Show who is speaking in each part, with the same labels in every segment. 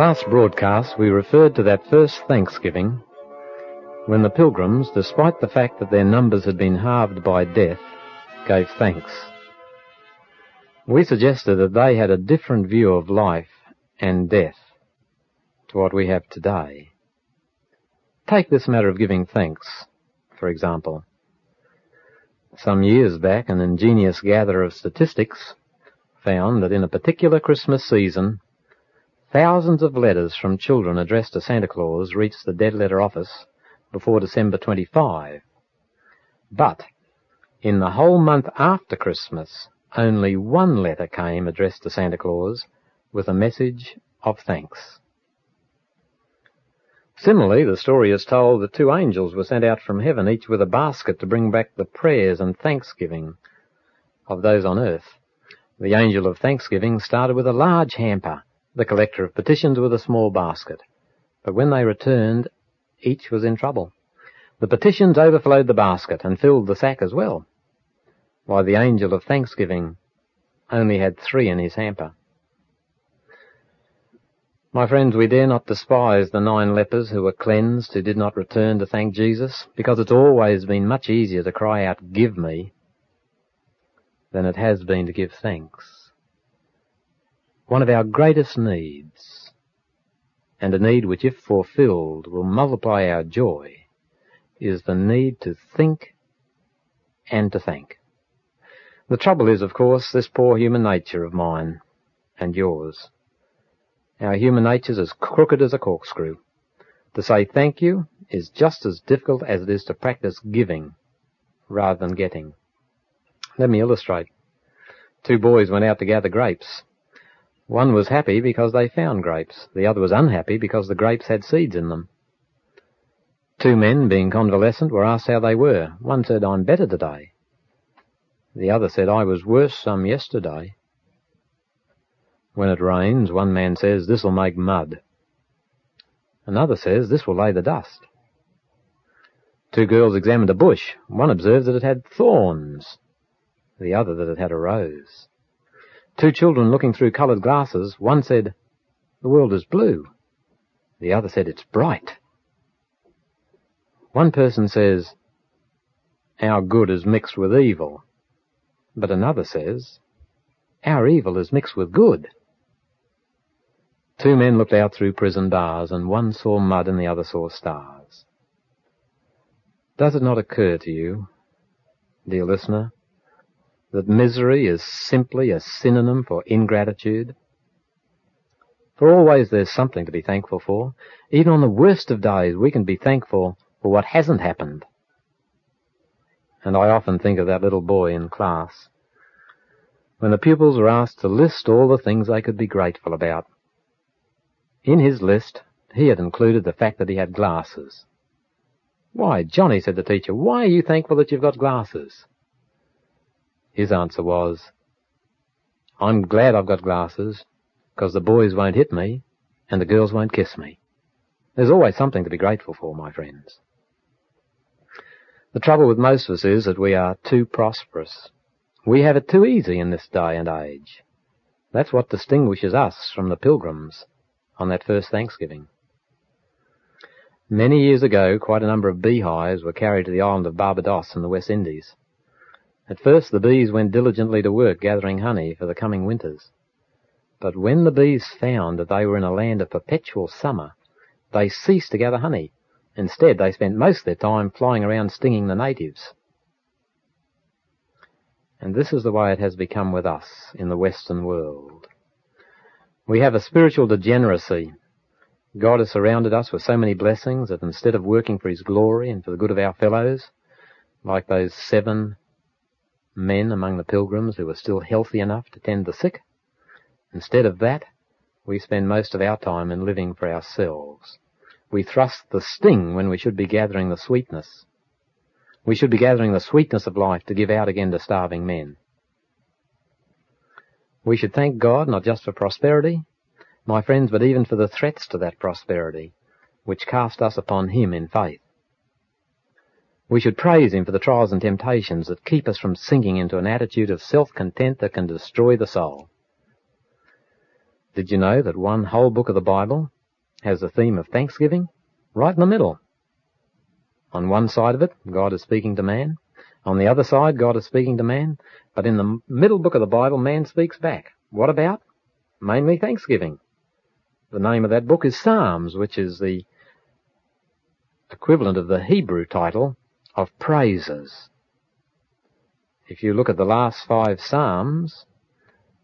Speaker 1: Last broadcast we referred to that first Thanksgiving when the pilgrims, despite the fact that their numbers had been halved by death, gave thanks. We suggested that they had a different view of life and death to what we have today. Take this matter of giving thanks, for example. Some years back, an ingenious gatherer of statistics found that in a particular Christmas season, thousands of letters from children addressed to Santa Claus reached the dead letter office before December 25. But in the whole month after Christmas, only one letter came addressed to Santa Claus with a message of thanks. Similarly, the story is told that two angels were sent out from heaven, each with a basket to bring back the prayers and thanksgiving of those on earth. The angel of thanksgiving started with a large hamper, the collector of petitions with a small basket. But when they returned, each was in trouble. The petitions overflowed the basket and filled the sack as well, while the angel of thanksgiving only had three in his hamper. My friends, we dare not despise the nine lepers who were cleansed, who did not return to thank Jesus, because it's always been much easier to cry out, give me, than it has been to give thanks. One of our greatest needs, and a need which if fulfilled will multiply our joy, is the need to think and to thank. The trouble is, of course, this poor human nature of mine and yours. Our human nature's as crooked as a corkscrew. To say thank you is just as difficult as it is to practice giving rather than getting. Let me illustrate. Two boys went out to gather grapes. One was happy because they found grapes. The other was unhappy because the grapes had seeds in them. Two men, being convalescent, were asked how they were. One said, I'm better today. The other said, I was worse some yesterday. When it rains, one man says, this'll make mud. Another says, this will lay the dust. Two girls examined a bush. One observed that it had thorns. The other that it had a rose. Two children looking through coloured glasses. One said, the world is blue. The other said, it's bright. One person says, our good is mixed with evil. But another says, our evil is mixed with good. Two men looked out through prison bars, and one saw mud and the other saw stars. Does it not occur to you, dear listener, that misery is simply a synonym for ingratitude? For always there's something to be thankful for. Even on the worst of days, we can be thankful for what hasn't happened. And I often think of that little boy in class. When the pupils were asked to list all the things they could be grateful about, in his list, he had included the fact that he had glasses. Why, Johnny, said the teacher, why are you thankful that you've got glasses? His answer was, I'm glad I've got glasses, because the boys won't hit me, and the girls won't kiss me. There's always something to be grateful for, my friends. The trouble with most of us is that we are too prosperous. We have it too easy in this day and age. That's what distinguishes us from the pilgrims on that first Thanksgiving. Many years ago, quite a number of beehives were carried to the island of Barbados in the West Indies. At first, the bees went diligently to work gathering honey for the coming winters. But when the bees found that they were in a land of perpetual summer, they ceased to gather honey. Instead, they spent most of their time flying around stinging the natives. And this is the way it has become with us in the Western world. We have a spiritual degeneracy. God has surrounded us with so many blessings that instead of working for His glory and for the good of our fellows, like those seven men among the pilgrims who were still healthy enough to tend the sick, instead of that, we spend most of our time in living for ourselves. We thrust the sting when we should be gathering the sweetness. We should be gathering the sweetness of life to give out again to starving men. We should thank God not just for prosperity, my friends, but even for the threats to that prosperity, which cast us upon Him in faith. We should praise Him for the trials and temptations that keep us from sinking into an attitude of self-content that can destroy the soul. Did you know that one whole book of the Bible has the theme of thanksgiving right in the middle? On one side of it, God is speaking to man. On the other side, God is speaking to man. But in the middle book of the Bible, man speaks back. What about? Mainly thanksgiving. The name of that book is Psalms, which is the equivalent of the Hebrew title of praises. If you look at the last five Psalms,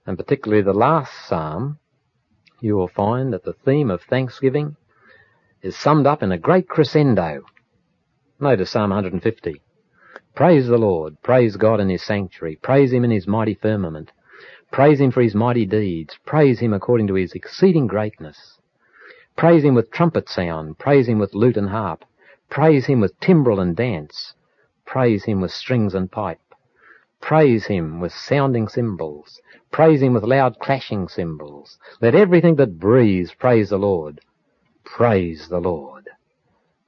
Speaker 1: and particularly the last Psalm, you will find that the theme of thanksgiving is summed up in a great crescendo. Notice Psalm 150. Praise the Lord, praise God in His sanctuary, praise Him in His mighty firmament, praise Him for His mighty deeds, praise Him according to His exceeding greatness, praise Him with trumpet sound, praise Him with lute and harp, praise Him with timbrel and dance, praise Him with strings and pipe, praise Him with sounding cymbals, praise Him with loud clashing cymbals. Let everything that breathes praise the Lord. Praise the Lord.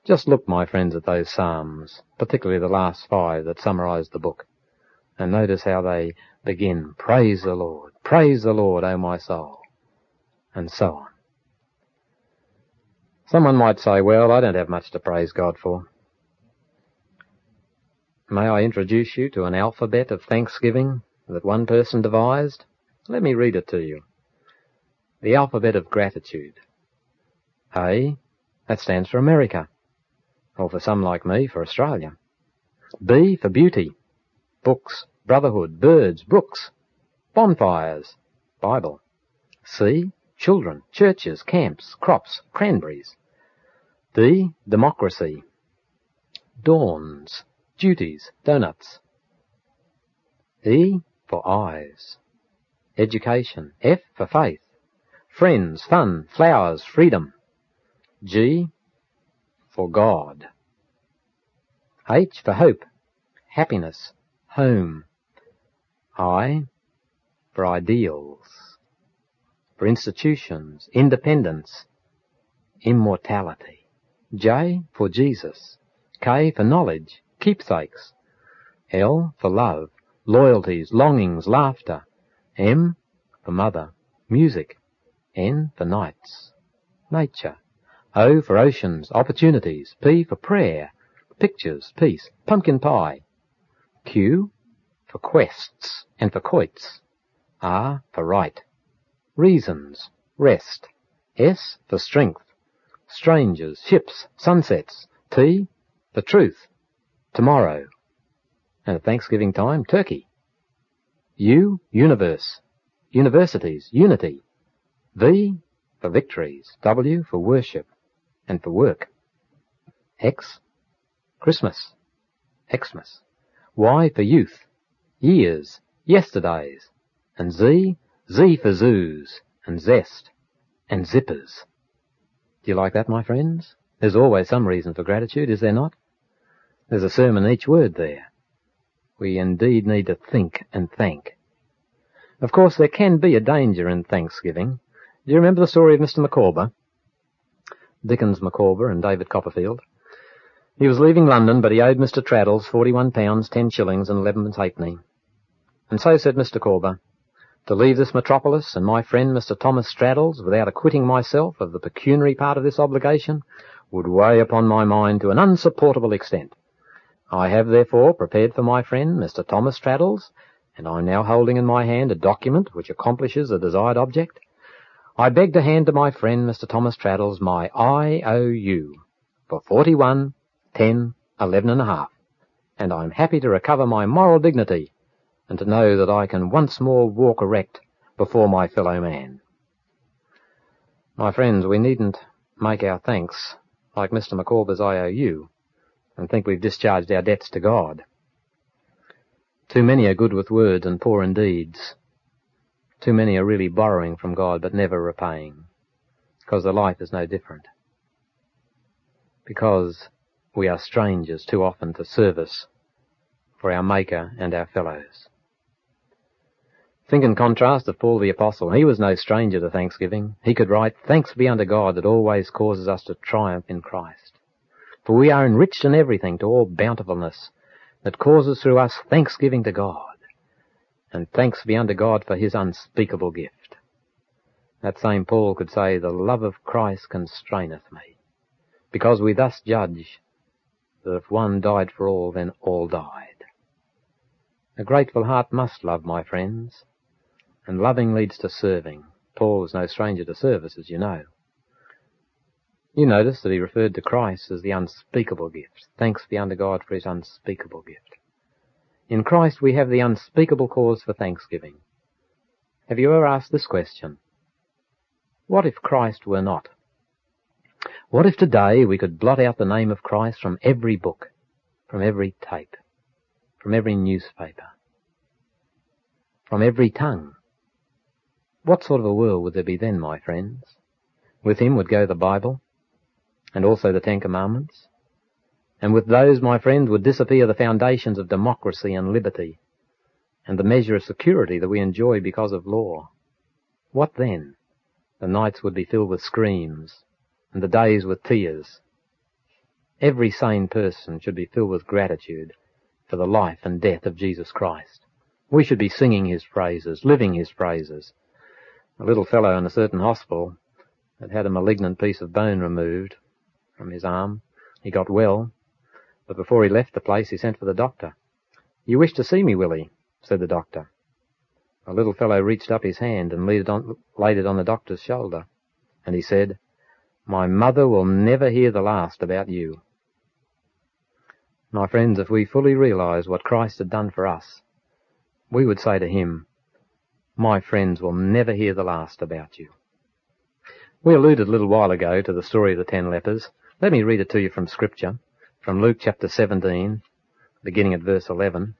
Speaker 1: Just look, my friends, at those Psalms, particularly the last five that summarize the book, and notice how they begin, Praise the Lord, praise the Lord, O my soul, and so on. Someone might say, well, I don't have much to praise God for. May I introduce you to an alphabet of thanksgiving that one person devised? Let me read it to you. The alphabet of gratitude. A, that stands for America or for some like me, for Australia. B for beauty, books, brotherhood, birds, brooks, bonfires, Bible. C, children, churches, camps, crops, cranberries. D, democracy, dawns, duties, donuts. E for eyes, education. F for faith, friends, fun, flowers, freedom. G for God. H for hope, happiness, home. I for ideals, for institutions, independence, immortality. J for Jesus. K for knowledge, keepsakes. L for love, loyalties, longings, laughter. M for mother, music. N for nights, nature. O for oceans, opportunities. P for prayer, pictures, peace, pumpkin pie. Q for quests and for quoits. R for right, reasons, rest. S for strength, strangers, ships, sunsets. T for truth, tomorrow. And at Thanksgiving time, turkey. U, universe, universities, unity. V for victories. W for worship and for work. X, Christmas, Xmas. Y for youth, years, yesterdays. And Z, Z for zoos, and zest, and zippers. Do you like that, my friends? There's always some reason for gratitude, is there not? There's a sermon in each word there. We indeed need to think and thank. Of course, there can be a danger in thanksgiving. Do you remember the story of Mr. Micawber? Dickens Micawber and David Copperfield. He was leaving London, but he owed Mr. Traddles forty-one pounds, ten shillings, and elevenpence halfpenny. And so said Mr. Micawber, to leave this metropolis and my friend Mr. Thomas Traddles without acquitting myself of the pecuniary part of this obligation would weigh upon my mind to an unsupportable extent. I have therefore prepared for my friend Mr. Thomas Traddles, and I am now holding in my hand a document which accomplishes the desired object, I beg to hand to my friend Mr. Thomas Traddles my IOU for 41 10 11 1/2, and I'm happy to recover my moral dignity and to know that I can once more walk erect before my fellow man. My friends, we needn't make our thanks like Mr. Micawber's IOU and think we've discharged our debts to God. Too many are good with words and poor in deeds. Too many are really borrowing from God but never repaying, because the life is no different. Because we are strangers too often to service for our Maker and our fellows. Think in contrast of Paul the Apostle. He was no stranger to thanksgiving. He could write, Thanks be unto God that always causes us to triumph in Christ. For we are enriched in everything to all bountifulness that causes through us thanksgiving to God and thanks be unto God for his unspeakable gift. that same Paul could say, the love of Christ constraineth me. Because we thus judge that if one died for all, then all died. A grateful heart must love, my friends, and loving leads to serving. Paul was no stranger to service, as you know. You notice that he referred to Christ as the unspeakable gift. Thanks be unto God for his unspeakable gift. In Christ we have the unspeakable cause for thanksgiving. Have you ever asked this question? What if Christ were not? What if today we could blot out the name of Christ from every book, from every tape, from every newspaper, from every tongue? What sort of a world would there be then, my friends? With him would go the Bible, and also the Ten Commandments, and with those, my friend, would disappear the foundations of democracy and liberty, and the measure of security that we enjoy because of law. What then? The nights would be filled with screams, and the days with tears. Every sane person should be filled with gratitude for the life and death of Jesus Christ. We should be singing his praises, living his praises. A little fellow in a certain hospital had had a malignant piece of bone removed from his arm. He got well, but before he left the place he sent for the doctor. You wish to see me, Willie, said the doctor. The little fellow reached up his hand and laid it on, laid it on the doctor's shoulder, and he said, My mother will never hear the last about you. My friends, if we fully realize what Christ had done for us, we would say to him, My friends will never hear the last about you. We alluded a little while ago to the story of the ten lepers. Let me read it to you from Scripture, from Luke chapter 17, beginning at verse 11.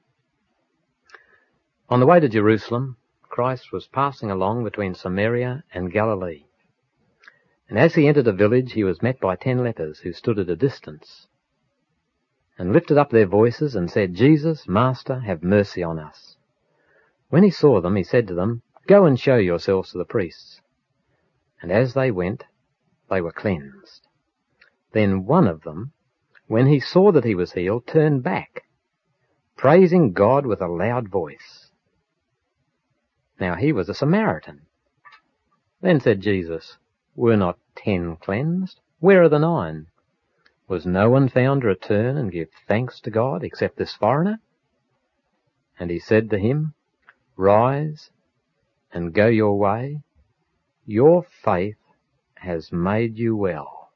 Speaker 1: On the way to Jerusalem, Christ was passing along between Samaria and Galilee. And as he entered a village, he was met by ten lepers who stood at a distance and lifted up their voices and said, Jesus, Master, have mercy on us. When he saw them, he said to them, Go and show yourselves to the priests. And as they went, they were cleansed. Then one of them, when he saw that he was healed, turned back, praising God with a loud voice. Now he was a Samaritan. Then said Jesus, Were not ten cleansed? Where are the nine? Was no one found to return and give thanks to God except this foreigner? And he said to him, Rise and go your way. Your faith has made you well.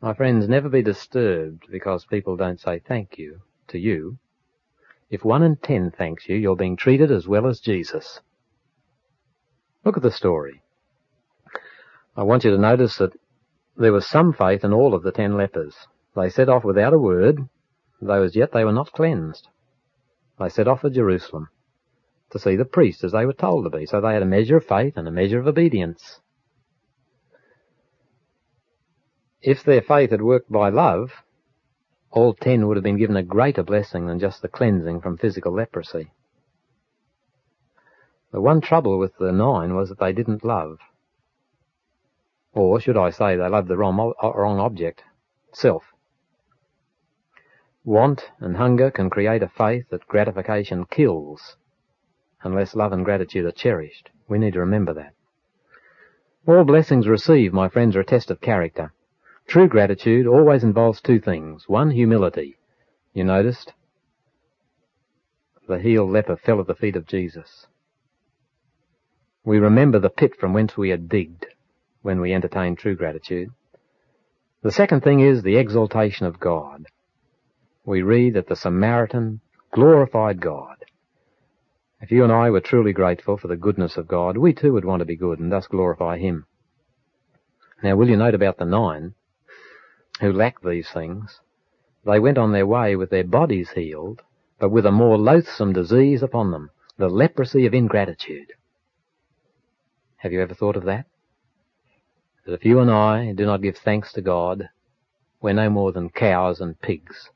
Speaker 1: My friends, never be disturbed because people don't say thank you to you. If one in ten thanks you, you're being treated as well as Jesus. Look at the story. I want you to notice that there was some faith in all of the ten lepers. They set off without a word, though as yet they were not cleansed. They set off for Jerusalem to see the priest as they were told to be. So they had a measure of faith and a measure of obedience. If their faith had worked by love, all ten would have been given a greater blessing than just the cleansing from physical leprosy. The one trouble with the nine was that they didn't love. Or, should I say, they loved the wrong, uh, wrong object, self. Want and hunger can create a faith that gratification kills unless love and gratitude are cherished. We need to remember that. All blessings received, my friends, are a test of character. True gratitude always involves two things. One, humility. You noticed? The healed leper fell at the feet of Jesus. We remember the pit from whence we had digged when we entertain true gratitude. The second thing is the exaltation of God. We read that the Samaritan glorified God. If you and I were truly grateful for the goodness of God, we too would want to be good and thus glorify Him. Now will you note about the nine? who lacked these things, they went on their way with their bodies healed, but with a more loathsome disease upon them, the leprosy of ingratitude. Have you ever thought of that? That if you and I do not give thanks to God, we're no more than cows and pigs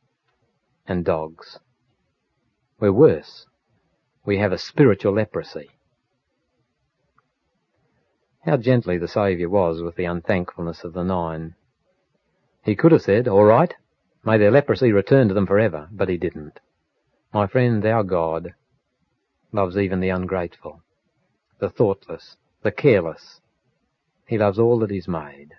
Speaker 1: and dogs. We're worse. We have a spiritual leprosy. How gently the Saviour was with the unthankfulness of the nine he could have said, all right, may their leprosy return to them forever, but he didn't. My friend, our God loves even the ungrateful, the thoughtless, the careless. He loves all that is made.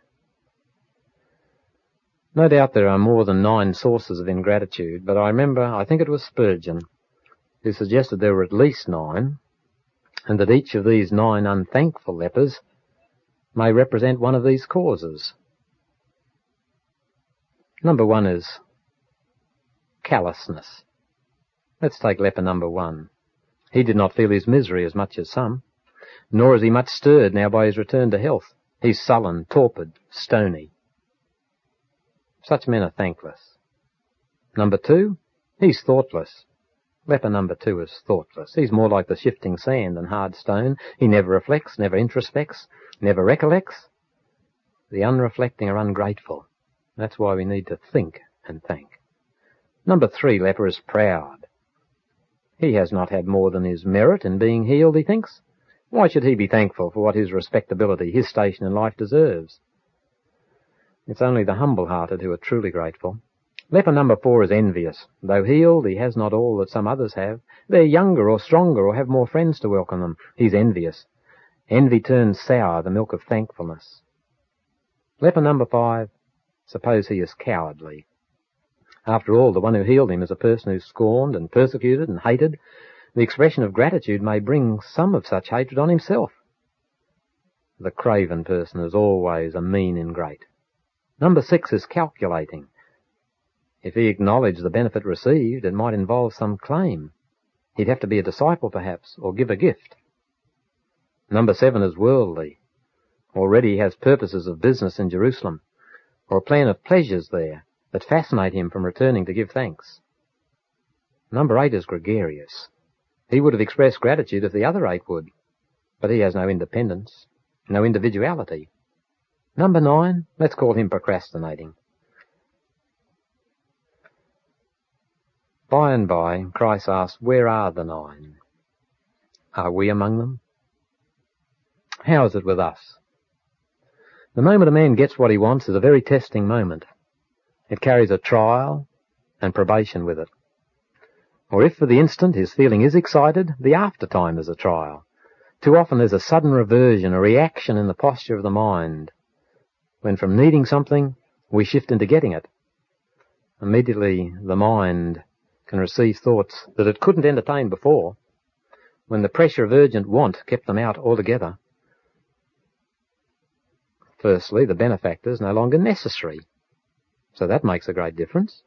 Speaker 1: No doubt there are more than nine sources of ingratitude, but I remember, I think it was Spurgeon, who suggested there were at least nine, and that each of these nine unthankful lepers may represent one of these causes. Number one is callousness. Let's take leper number one. He did not feel his misery as much as some, nor is he much stirred now by his return to health. He's sullen, torpid, stony. Such men are thankless. Number two, he's thoughtless. Leper number two is thoughtless. He's more like the shifting sand than hard stone. He never reflects, never introspects, never recollects. The unreflecting are ungrateful. That's why we need to think and thank. Number three leper is proud. He has not had more than his merit in being healed, he thinks. Why should he be thankful for what his respectability, his station in life deserves? It's only the humble-hearted who are truly grateful. Leper number four is envious. Though healed, he has not all that some others have. They're younger or stronger or have more friends to welcome them. He's envious. Envy turns sour the milk of thankfulness. Leper number five, suppose he is cowardly. After all, the one who healed him is a person who's scorned and persecuted and hated. The expression of gratitude may bring some of such hatred on himself. The craven person is always a mean ingrate. Number six is calculating. If he acknowledged the benefit received, it might involve some claim. He'd have to be a disciple, perhaps, or give a gift. Number seven is worldly. Already he has purposes of business in Jerusalem, or a plan of pleasures there that fascinate him from returning to give thanks. Number eight is gregarious. He would have expressed gratitude if the other eight would, but he has no independence, no individuality. Number nine, let's call him procrastinating. By and by, Christ asked, Where are the nine? Are we among them? How is it with us? The moment a man gets what he wants is a very testing moment. It carries a trial and probation with it. Or if for the instant his feeling is excited, the aftertime is a trial. Too often there's a sudden reversion, a reaction in the posture of the mind, when from needing something, we shift into getting it. Immediately the mind can receive thoughts that it couldn't entertain before, when the pressure of urgent want kept them out altogether. Firstly, the benefactor is no longer necessary, so that makes a great difference.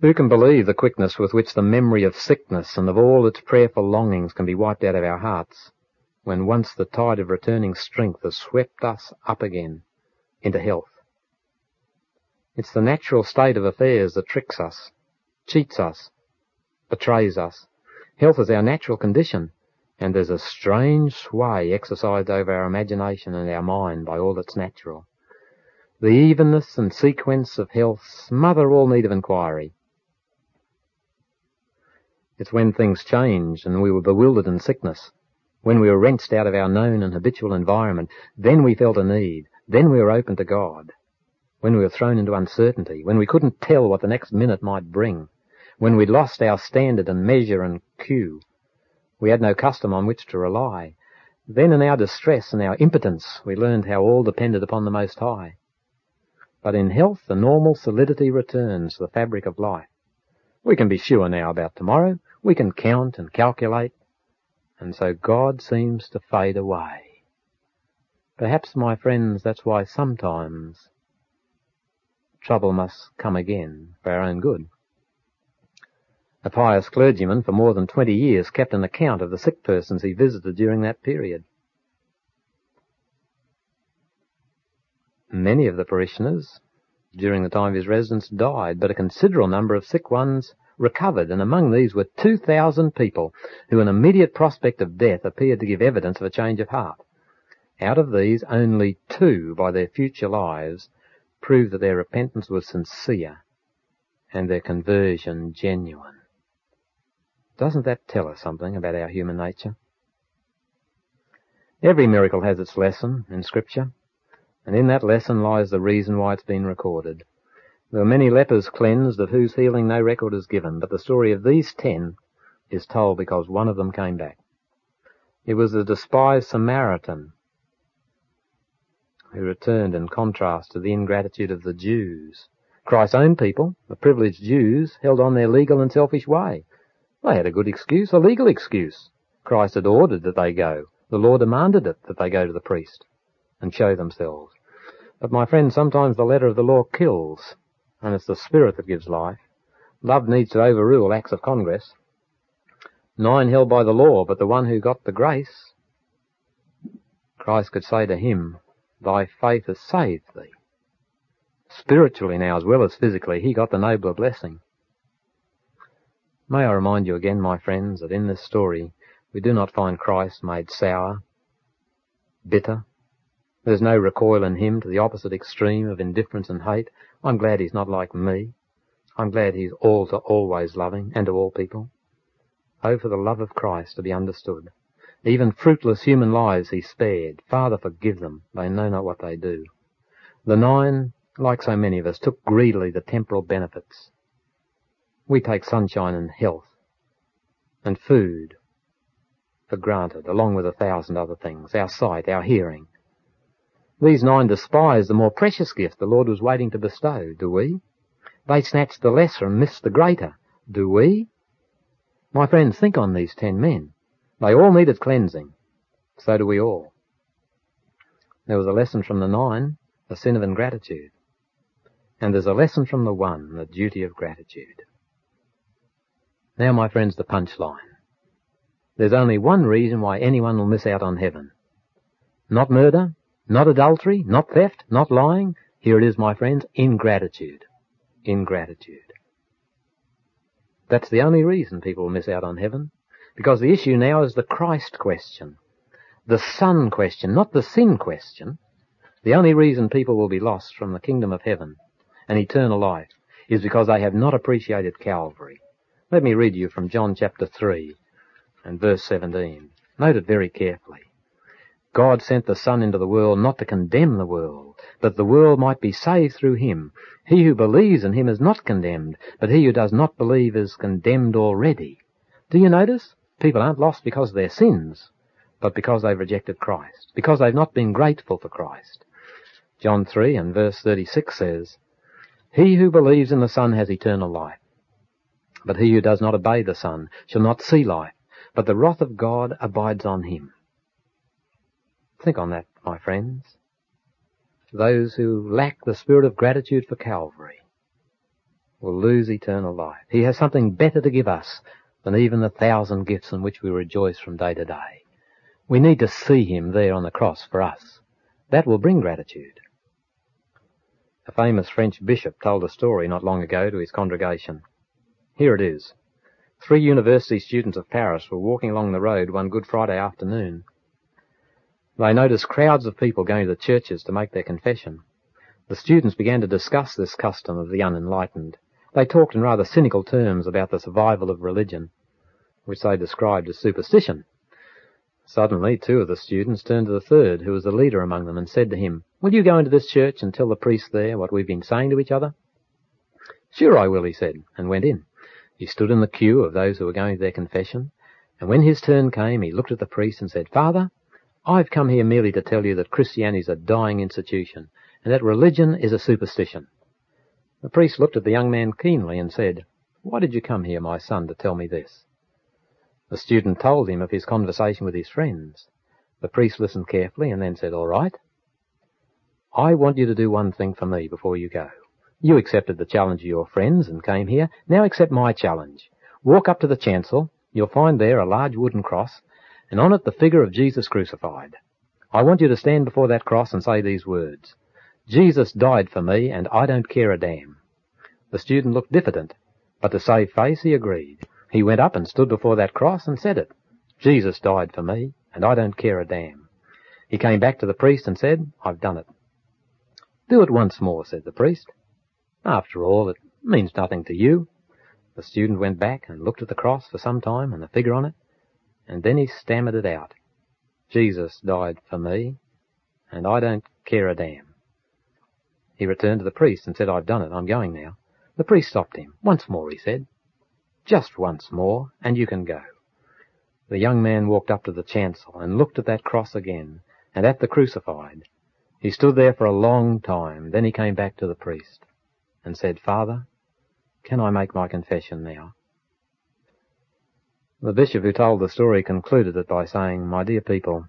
Speaker 1: Who can believe the quickness with which the memory of sickness and of all its prayerful longings can be wiped out of our hearts? when once the tide of returning strength has swept us up again into health. It's the natural state of affairs that tricks us, cheats us, betrays us. Health is our natural condition, and there's a strange sway exercised over our imagination and our mind by all that's natural. The evenness and sequence of health smother all need of inquiry. It's when things change and we were bewildered in sickness when we were wrenched out of our known and habitual environment, then we felt a need. Then we were open to God. When we were thrown into uncertainty, when we couldn't tell what the next minute might bring, when we'd lost our standard and measure and cue, we had no custom on which to rely. Then in our distress and our impotence, we learned how all depended upon the Most High. But in health, the normal solidity returns to the fabric of life. We can be sure now about tomorrow. We can count and calculate and so God seems to fade away. Perhaps, my friends, that's why sometimes trouble must come again for our own good. A pious clergyman for more than twenty years kept an account of the sick persons he visited during that period. Many of the parishioners during the time of his residence died, but a considerable number of sick ones recovered, and among these were 2,000 people who in immediate prospect of death appeared to give evidence of a change of heart. Out of these, only two, by their future lives, proved that their repentance was sincere and their conversion genuine. Doesn't that tell us something about our human nature? Every miracle has its lesson in Scripture, and in that lesson lies the reason why it's been recorded. There were many lepers cleansed of whose healing no record is given, but the story of these ten is told because one of them came back. It was the despised Samaritan who returned in contrast to the ingratitude of the Jews. Christ's own people, the privileged Jews, held on their legal and selfish way. They had a good excuse, a legal excuse. Christ had ordered that they go. The law demanded it, that they go to the priest and show themselves. But my friend, sometimes the letter of the law kills, and it's the spirit that gives life. Love needs to overrule acts of Congress. Nine held by the law, but the one who got the grace, Christ could say to him, thy faith has saved thee. Spiritually now as well as physically, he got the nobler blessing. May I remind you again, my friends, that in this story we do not find Christ made sour, bitter. There's no recoil in him to the opposite extreme of indifference and hate. I'm glad he's not like me. I'm glad he's all to always loving and to all people. Oh, for the love of Christ to be understood. Even fruitless human lives he spared. Father, forgive them. They know not what they do. The nine, like so many of us, took greedily the temporal benefits. We take sunshine and health and food for granted, along with a thousand other things, our sight, our hearing. These nine despise the more precious gift the Lord was waiting to bestow, do we? They snatch the lesser and miss the greater, do we? My friends, think on these ten men. They all needed cleansing. So do we all. There was a lesson from the nine, the sin of ingratitude. And there's a lesson from the one, the duty of gratitude. Now, my friends, the punchline. There's only one reason why anyone will miss out on heaven. Not murder, not adultery, not theft, not lying. Here it is, my friends, ingratitude. Ingratitude. That's the only reason people miss out on heaven. Because the issue now is the Christ question. The Son question, not the sin question. The only reason people will be lost from the kingdom of heaven and eternal life is because they have not appreciated Calvary. Let me read you from John chapter 3 and verse 17. Note it very carefully. God sent the Son into the world not to condemn the world, but the world might be saved through him. He who believes in him is not condemned, but he who does not believe is condemned already. Do you notice? People aren't lost because of their sins, but because they've rejected Christ, because they've not been grateful for Christ. John 3 and verse 36 says, He who believes in the Son has eternal life. But he who does not obey the Son shall not see life, but the wrath of God abides on him. Think on that, my friends. Those who lack the spirit of gratitude for Calvary will lose eternal life. He has something better to give us than even the thousand gifts in which we rejoice from day to day. We need to see him there on the cross for us. That will bring gratitude. A famous French bishop told a story not long ago to his congregation. Here it is. Three university students of Paris were walking along the road one Good Friday afternoon. They noticed crowds of people going to the churches to make their confession. The students began to discuss this custom of the unenlightened. They talked in rather cynical terms about the survival of religion, which they described as superstition. Suddenly, two of the students turned to the third, who was the leader among them, and said to him, Will you go into this church and tell the priest there what we've been saying to each other? Sure I will, he said, and went in. He stood in the queue of those who were going to their confession, and when his turn came, he looked at the priest and said, Father, I've come here merely to tell you that Christianity is a dying institution, and that religion is a superstition. The priest looked at the young man keenly and said, Why did you come here, my son, to tell me this? The student told him of his conversation with his friends. The priest listened carefully and then said, All right. I want you to do one thing for me before you go. You accepted the challenge of your friends and came here. Now accept my challenge. Walk up to the chancel. You'll find there a large wooden cross, and on it the figure of Jesus crucified. I want you to stand before that cross and say these words. Jesus died for me and I don't care a damn. The student looked diffident, but to save face he agreed. He went up and stood before that cross and said it. Jesus died for me and I don't care a damn. He came back to the priest and said, I've done it. Do it once more, said the priest. After all, it means nothing to you. The student went back and looked at the cross for some time and the figure on it, and then he stammered it out. Jesus died for me, and I don't care a damn. He returned to the priest and said, I've done it. I'm going now. The priest stopped him. Once more, he said. Just once more, and you can go. The young man walked up to the chancel and looked at that cross again, and at the crucified. He stood there for a long time, then he came back to the priest and said, Father, can I make my confession now? The bishop who told the story concluded it by saying, My dear people,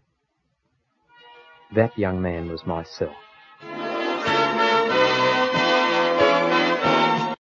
Speaker 1: that young man was myself.